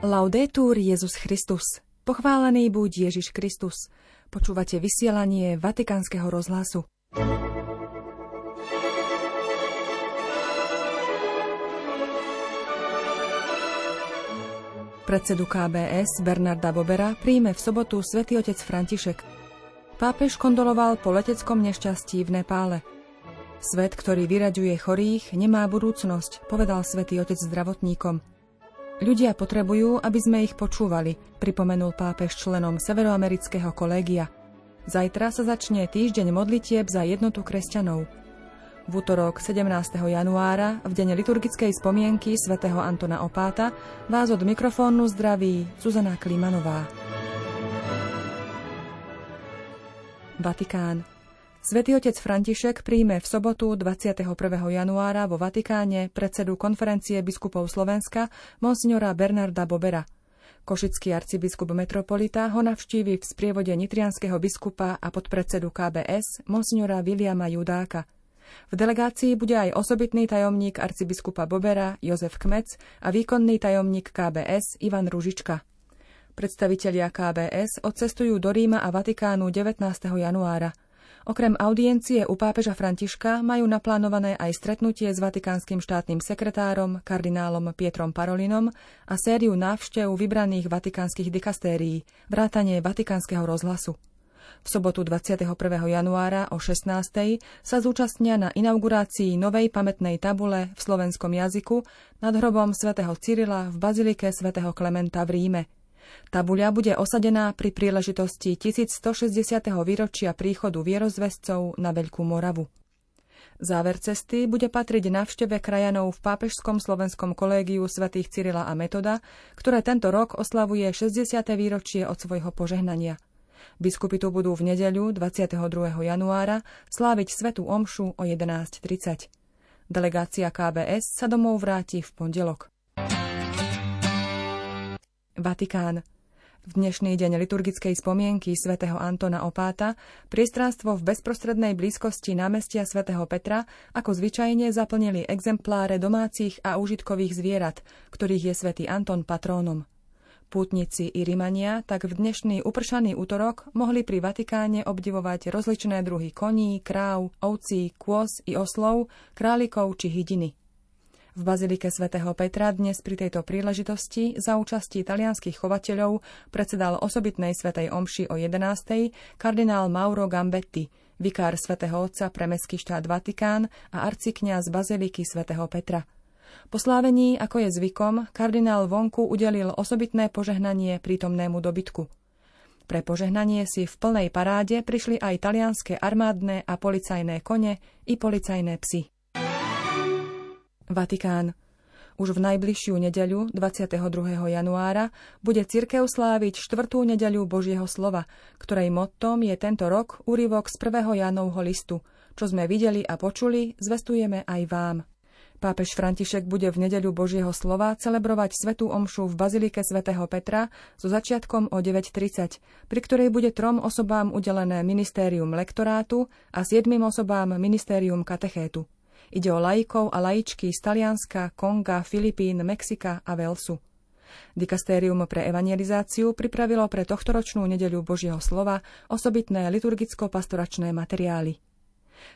Laudetur Jezus Christus. Pochválený buď Ježiš Kristus. Počúvate vysielanie Vatikánskeho rozhlasu. Predsedu KBS Bernarda Bobera príjme v sobotu svätý otec František. Pápež kondoloval po leteckom nešťastí v Nepále. Svet, ktorý vyraďuje chorých, nemá budúcnosť, povedal svätý otec zdravotníkom. Ľudia potrebujú, aby sme ich počúvali, pripomenul pápež členom Severoamerického kolégia. Zajtra sa začne týždeň modlitieb za jednotu kresťanov. V útorok 17. januára, v deň liturgickej spomienky svätého Antona Opáta, vás od mikrofónu zdraví Zuzana Klimanová. Vatikán. Svetý otec František príjme v sobotu 21. januára vo Vatikáne predsedu konferencie biskupov Slovenska monsignora Bernarda Bobera. Košický arcibiskup metropolita ho navštívi v sprievode nitrianského biskupa a podpredsedu KBS monsignora Viliama Judáka – v delegácii bude aj osobitný tajomník arcibiskupa Bobera Jozef Kmec a výkonný tajomník KBS Ivan Ružička. Predstavitelia KBS odcestujú do Ríma a Vatikánu 19. januára. Okrem audiencie u pápeža Františka majú naplánované aj stretnutie s vatikánskym štátnym sekretárom, kardinálom Pietrom Parolinom a sériu návštev vybraných vatikánskych dikastérií, vrátanie vatikánskeho rozhlasu. V sobotu 21. januára o 16. sa zúčastnia na inaugurácii novej pamätnej tabule v slovenskom jazyku nad hrobom svätého Cyrila v bazilike svätého Klementa v Ríme. Tabuľa bude osadená pri príležitosti 1160. výročia príchodu vierozvescov na Veľkú Moravu. Záver cesty bude patriť návšteve krajanov v pápežskom slovenskom kolégiu svätých Cyrila a Metoda, ktoré tento rok oslavuje 60. výročie od svojho požehnania – Biskupy tu budú v nedeľu 22. januára sláviť svetú omšu o 11.30. Delegácia KBS sa domov vráti v pondelok. Vatikán. V dnešný deň liturgickej spomienky svätého Antona Opáta priestranstvo v bezprostrednej blízkosti námestia svätého Petra ako zvyčajne zaplnili exempláre domácich a užitkových zvierat, ktorých je svätý Anton patrónom. Pútnici i Rimania tak v dnešný upršaný útorok mohli pri Vatikáne obdivovať rozličné druhy koní, kráv, ovcí, kôz i oslov, králikov či hydiny. V Bazilike svätého Petra dnes pri tejto príležitosti za účasti talianských chovateľov predsedal osobitnej svätej omši o 11. kardinál Mauro Gambetti, vikár svätého Otca pre Mestský štát Vatikán a arcikňaz Baziliky svätého Petra. Po slávení, ako je zvykom, kardinál Vonku udelil osobitné požehnanie prítomnému dobytku. Pre požehnanie si v plnej paráde prišli aj talianské armádne a policajné kone i policajné psy. Vatikán. Už v najbližšiu nedeľu, 22. januára, bude cirkev sláviť štvrtú nedeľu Božieho slova, ktorej mottom je tento rok úryvok z prvého Jánovho listu. Čo sme videli a počuli, zvestujeme aj vám. Pápež František bude v nedeľu Božieho slova celebrovať svetú omšu v Bazilike svätého Petra so začiatkom o 9.30, pri ktorej bude trom osobám udelené ministérium lektorátu a siedmým osobám ministérium katechétu. Ide o laikov a laičky z Talianska, Konga, Filipín, Mexika a Velsu. Dikastérium pre evangelizáciu pripravilo pre tohtoročnú nedeľu Božieho slova osobitné liturgicko-pastoračné materiály.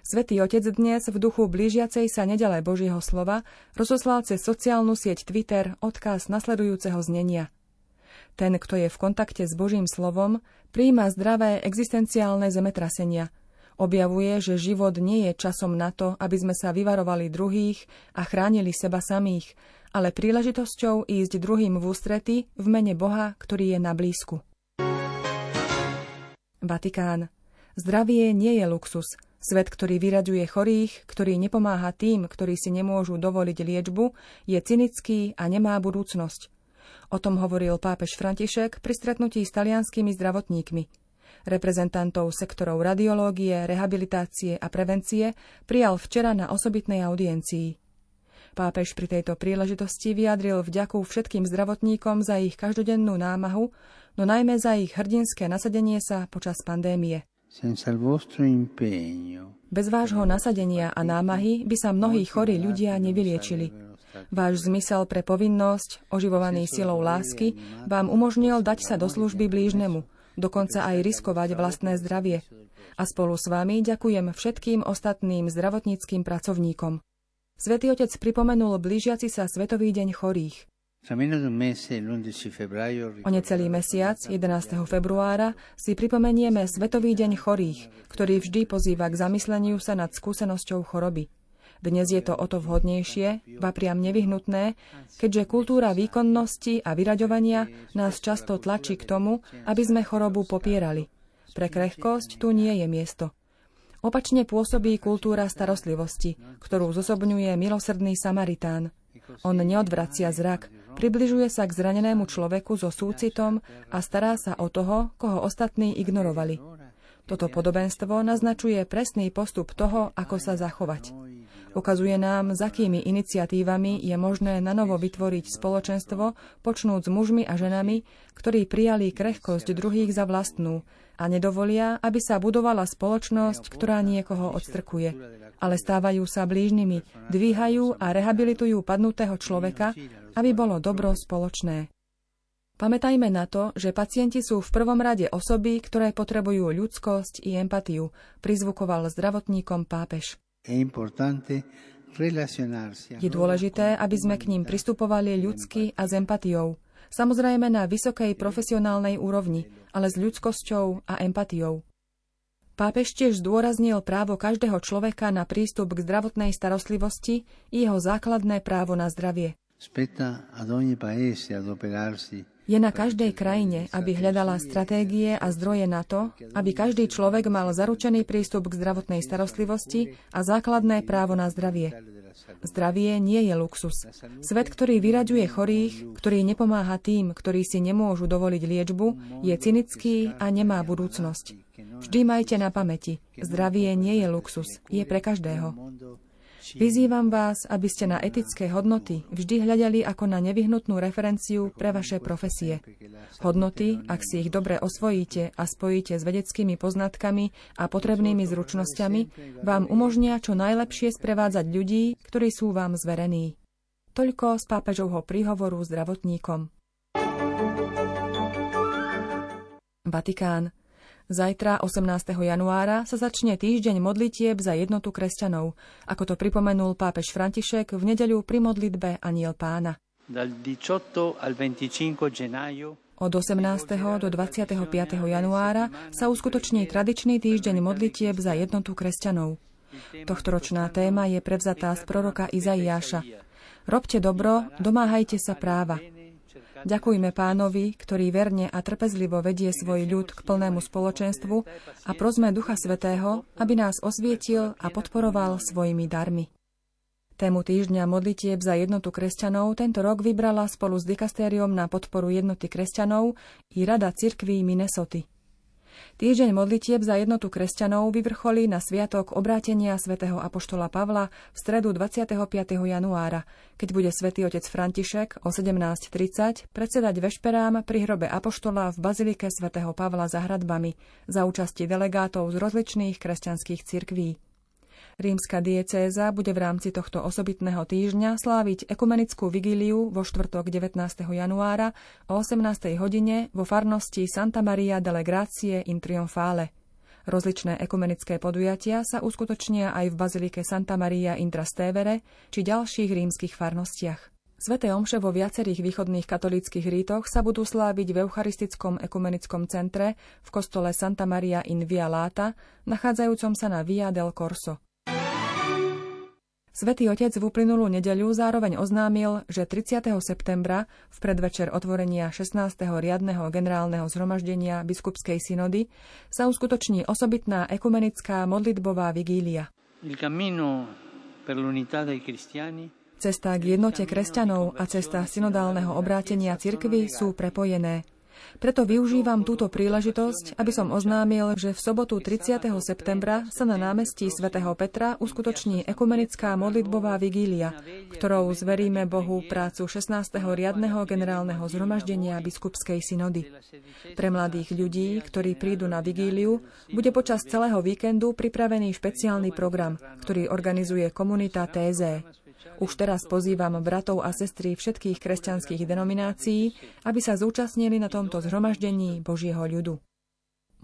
Svetý Otec dnes v duchu blížiacej sa nedele Božieho slova rozoslal cez sociálnu sieť Twitter odkaz nasledujúceho znenia. Ten, kto je v kontakte s Božím slovom, príjma zdravé existenciálne zemetrasenia. Objavuje, že život nie je časom na to, aby sme sa vyvarovali druhých a chránili seba samých, ale príležitosťou ísť druhým v ústrety v mene Boha, ktorý je na blízku. Vatikán. Zdravie nie je luxus, Svet, ktorý vyraďuje chorých, ktorý nepomáha tým, ktorí si nemôžu dovoliť liečbu, je cynický a nemá budúcnosť. O tom hovoril pápež František pri stretnutí s talianskými zdravotníkmi. Reprezentantov sektorov radiológie, rehabilitácie a prevencie prijal včera na osobitnej audiencii. Pápež pri tejto príležitosti vyjadril vďaku všetkým zdravotníkom za ich každodennú námahu, no najmä za ich hrdinské nasadenie sa počas pandémie. Bez vášho nasadenia a námahy by sa mnohí chorí ľudia nevyliečili. Váš zmysel pre povinnosť, oživovaný silou lásky, vám umožnil dať sa do služby blížnemu, dokonca aj riskovať vlastné zdravie. A spolu s vami ďakujem všetkým ostatným zdravotníckým pracovníkom. Svetý Otec pripomenul blížiaci sa Svetový deň chorých. O necelý mesiac, 11. februára, si pripomenieme Svetový deň chorých, ktorý vždy pozýva k zamysleniu sa nad skúsenosťou choroby. Dnes je to o to vhodnejšie, ba priam nevyhnutné, keďže kultúra výkonnosti a vyraďovania nás často tlačí k tomu, aby sme chorobu popierali. Pre krehkosť tu nie je miesto. Opačne pôsobí kultúra starostlivosti, ktorú zosobňuje milosrdný Samaritán. On neodvracia zrak, Približuje sa k zranenému človeku so súcitom a stará sa o toho, koho ostatní ignorovali. Toto podobenstvo naznačuje presný postup toho, ako sa zachovať. Ukazuje nám, s akými iniciatívami je možné nanovo vytvoriť spoločenstvo, počnúť s mužmi a ženami, ktorí prijali krehkosť druhých za vlastnú a nedovolia, aby sa budovala spoločnosť, ktorá niekoho odstrkuje, ale stávajú sa blížnymi, dvíhajú a rehabilitujú padnutého človeka, aby bolo dobro spoločné. Pamätajme na to, že pacienti sú v prvom rade osoby, ktoré potrebujú ľudskosť i empatiu, prizvukoval zdravotníkom pápež. Je dôležité, aby sme k ním pristupovali ľudsky a s empatiou. Samozrejme na vysokej profesionálnej úrovni, ale s ľudskosťou a empatiou. Pápež tiež zdôraznil právo každého človeka na prístup k zdravotnej starostlivosti i jeho základné právo na zdravie. Je na každej krajine, aby hľadala stratégie a zdroje na to, aby každý človek mal zaručený prístup k zdravotnej starostlivosti a základné právo na zdravie. Zdravie nie je luxus. Svet, ktorý vyraďuje chorých, ktorý nepomáha tým, ktorí si nemôžu dovoliť liečbu, je cynický a nemá budúcnosť. Vždy majte na pamäti, zdravie nie je luxus, je pre každého. Vyzývam vás, aby ste na etické hodnoty vždy hľadali ako na nevyhnutnú referenciu pre vaše profesie. Hodnoty, ak si ich dobre osvojíte a spojíte s vedeckými poznatkami a potrebnými zručnosťami, vám umožnia čo najlepšie sprevádzať ľudí, ktorí sú vám zverení. Toľko z pápežovho príhovoru zdravotníkom. Vatikán. Zajtra, 18. januára, sa začne týždeň modlitieb za jednotu kresťanov, ako to pripomenul pápež František v nedeľu pri modlitbe Aniel pána. Od 18. do 25. januára sa uskutoční tradičný týždeň modlitieb za jednotu kresťanov. Tohtoročná téma je prevzatá z proroka Izaiáša. Robte dobro, domáhajte sa práva. Ďakujme pánovi, ktorý verne a trpezlivo vedie svoj ľud k plnému spoločenstvu a prosme Ducha Svetého, aby nás osvietil a podporoval svojimi darmi. Tému týždňa modlitieb za jednotu kresťanov tento rok vybrala spolu s dikastériom na podporu jednoty kresťanov i Rada cirkví Minnesoty. Týždeň modlitieb za jednotu kresťanov vyvrcholí na sviatok obrátenia svätého Apoštola Pavla v stredu 25. januára, keď bude svätý otec František o 17.30 predsedať vešperám pri hrobe Apoštola v bazilike svätého Pavla za hradbami za účasti delegátov z rozličných kresťanských cirkví. Rímska diecéza bude v rámci tohto osobitného týždňa sláviť ekumenickú vigíliu vo štvrtok 19. januára o 18. hodine vo farnosti Santa Maria delle Grazie in Triomfale. Rozličné ekumenické podujatia sa uskutočnia aj v bazilike Santa Maria in Trastevere či ďalších rímskych farnostiach. Sveté omše vo viacerých východných katolíckých rítoch sa budú sláviť v Eucharistickom ekumenickom centre v kostole Santa Maria in Via Lata, nachádzajúcom sa na Via del Corso. Svetý Otec v uplynulú nedeľu zároveň oznámil, že 30. septembra v predvečer otvorenia 16. riadneho generálneho zhromaždenia biskupskej synody sa uskutoční osobitná ekumenická modlitbová vigília. Cesta k jednote kresťanov a cesta synodálneho obrátenia cirkvy sú prepojené. Preto využívam túto príležitosť, aby som oznámil, že v sobotu 30. septembra sa na námestí svätého Petra uskutoční ekumenická modlitbová vigília, ktorou zveríme Bohu prácu 16. riadneho generálneho zhromaždenia biskupskej synody. Pre mladých ľudí, ktorí prídu na vigíliu, bude počas celého víkendu pripravený špeciálny program, ktorý organizuje komunita TZ. Už teraz pozývam bratov a sestry všetkých kresťanských denominácií, aby sa zúčastnili na tomto zhromaždení Božieho ľudu.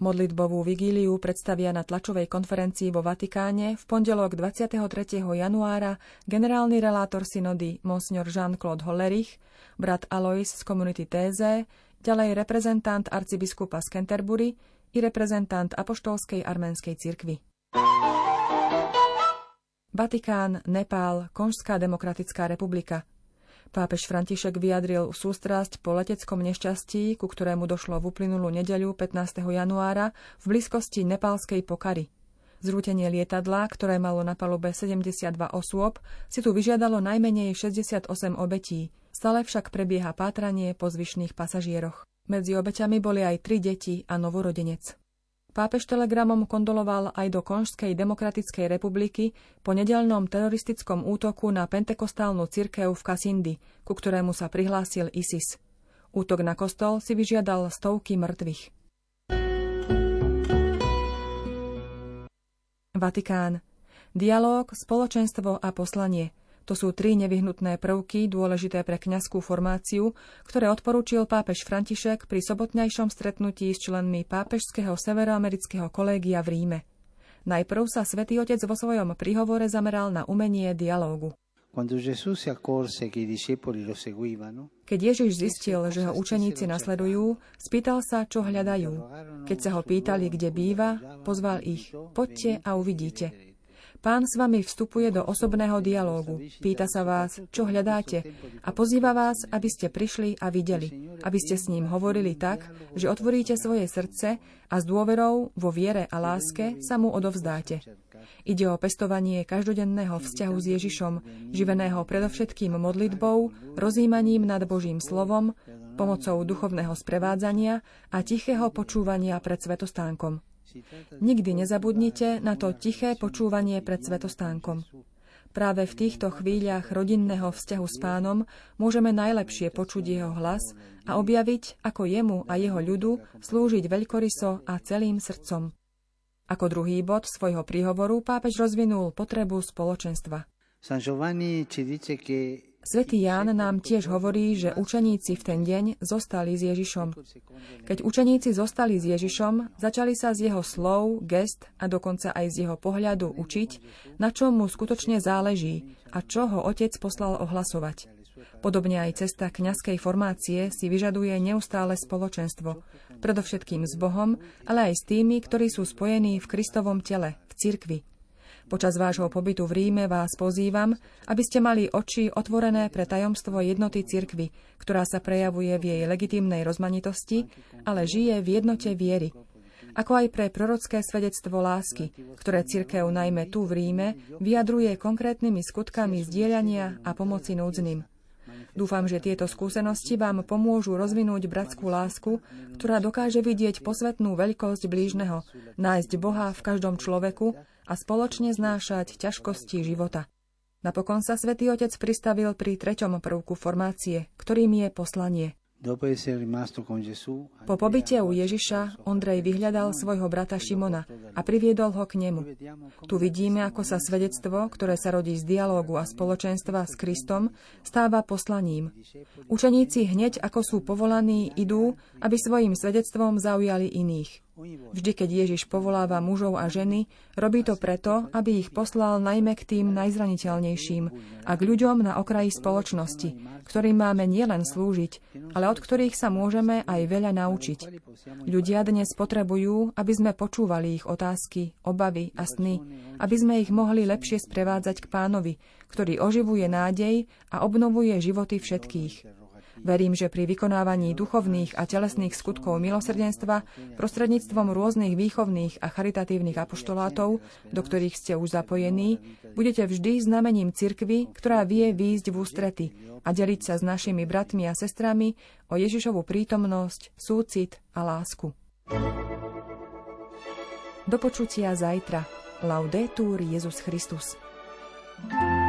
Modlitbovú vigíliu predstavia na tlačovej konferencii vo Vatikáne v pondelok 23. januára generálny relátor synody Monsignor Jean-Claude Hollerich, brat Alois z komunity TZ, ďalej reprezentant arcibiskupa z Canterbury i reprezentant Apoštolskej arménskej cirkvy. Vatikán, Nepál, Konžská demokratická republika – Pápež František vyjadril sústrasť po leteckom nešťastí, ku ktorému došlo v uplynulú nedeľu 15. januára v blízkosti nepálskej Pokary. Zrútenie lietadla, ktoré malo na palube 72 osôb, si tu vyžiadalo najmenej 68 obetí. Stále však prebieha pátranie po zvyšných pasažieroch. Medzi obeťami boli aj tri deti a novorodenec. Pápež telegramom kondoloval aj do Konžskej demokratickej republiky po nedelnom teroristickom útoku na pentekostálnu cirkev v Kasindi, ku ktorému sa prihlásil ISIS. Útok na kostol si vyžiadal stovky mŕtvych. Vatikán. Dialóg, spoločenstvo a poslanie – to sú tri nevyhnutné prvky dôležité pre kňazskú formáciu, ktoré odporúčil pápež František pri sobotnejšom stretnutí s členmi pápežského severoamerického kolégia v Ríme. Najprv sa svätý Otec vo svojom príhovore zameral na umenie dialógu. Keď Ježiš zistil, že ho učeníci nasledujú, spýtal sa, čo hľadajú. Keď sa ho pýtali, kde býva, pozval ich, poďte a uvidíte. Pán s vami vstupuje do osobného dialógu, pýta sa vás, čo hľadáte a pozýva vás, aby ste prišli a videli, aby ste s ním hovorili tak, že otvoríte svoje srdce a s dôverou, vo viere a láske sa mu odovzdáte. Ide o pestovanie každodenného vzťahu s Ježišom, živeného predovšetkým modlitbou, rozímaním nad Božím slovom, pomocou duchovného sprevádzania a tichého počúvania pred svetostánkom. Nikdy nezabudnite na to tiché počúvanie pred svetostánkom. Práve v týchto chvíľach rodinného vzťahu s pánom môžeme najlepšie počuť jeho hlas a objaviť, ako jemu a jeho ľudu slúžiť veľkoryso a celým srdcom. Ako druhý bod svojho príhovoru pápež rozvinul potrebu spoločenstva. San Giovanni ci dice che Svetý Ján nám tiež hovorí, že učeníci v ten deň zostali s Ježišom. Keď učeníci zostali s Ježišom, začali sa z jeho slov, gest a dokonca aj z jeho pohľadu učiť, na čom mu skutočne záleží a čo ho otec poslal ohlasovať. Podobne aj cesta kňazskej formácie si vyžaduje neustále spoločenstvo, predovšetkým s Bohom, ale aj s tými, ktorí sú spojení v Kristovom tele, v cirkvi. Počas vášho pobytu v Ríme vás pozývam, aby ste mali oči otvorené pre tajomstvo jednoty cirkvy, ktorá sa prejavuje v jej legitímnej rozmanitosti, ale žije v jednote viery. Ako aj pre prorocké svedectvo lásky, ktoré cirkev najmä tu v Ríme vyjadruje konkrétnymi skutkami zdieľania a pomoci núdznym. Dúfam, že tieto skúsenosti vám pomôžu rozvinúť bratskú lásku, ktorá dokáže vidieť posvetnú veľkosť blížneho, nájsť Boha v každom človeku a spoločne znášať ťažkosti života. Napokon sa svätý Otec pristavil pri treťom prvku formácie, ktorým je poslanie. Po pobyte u Ježiša Ondrej vyhľadal svojho brata Šimona a priviedol ho k nemu. Tu vidíme, ako sa svedectvo, ktoré sa rodí z dialógu a spoločenstva s Kristom, stáva poslaním. Učeníci hneď, ako sú povolaní, idú, aby svojim svedectvom zaujali iných. Vždy, keď Ježiš povoláva mužov a ženy, robí to preto, aby ich poslal najmä k tým najzraniteľnejším a k ľuďom na okraji spoločnosti, ktorým máme nielen slúžiť, ale od ktorých sa môžeme aj veľa naučiť. Ľudia dnes potrebujú, aby sme počúvali ich otázky, obavy a sny, aby sme ich mohli lepšie sprevádzať k pánovi, ktorý oživuje nádej a obnovuje životy všetkých. Verím, že pri vykonávaní duchovných a telesných skutkov milosrdenstva prostredníctvom rôznych výchovných a charitatívnych apoštolátov, do ktorých ste už zapojení, budete vždy znamením cirkvy, ktorá vie výjsť v ústrety a deliť sa s našimi bratmi a sestrami o Ježišovu prítomnosť, súcit a lásku. Do počutia zajtra. Laudetur Jezus Christus. thank you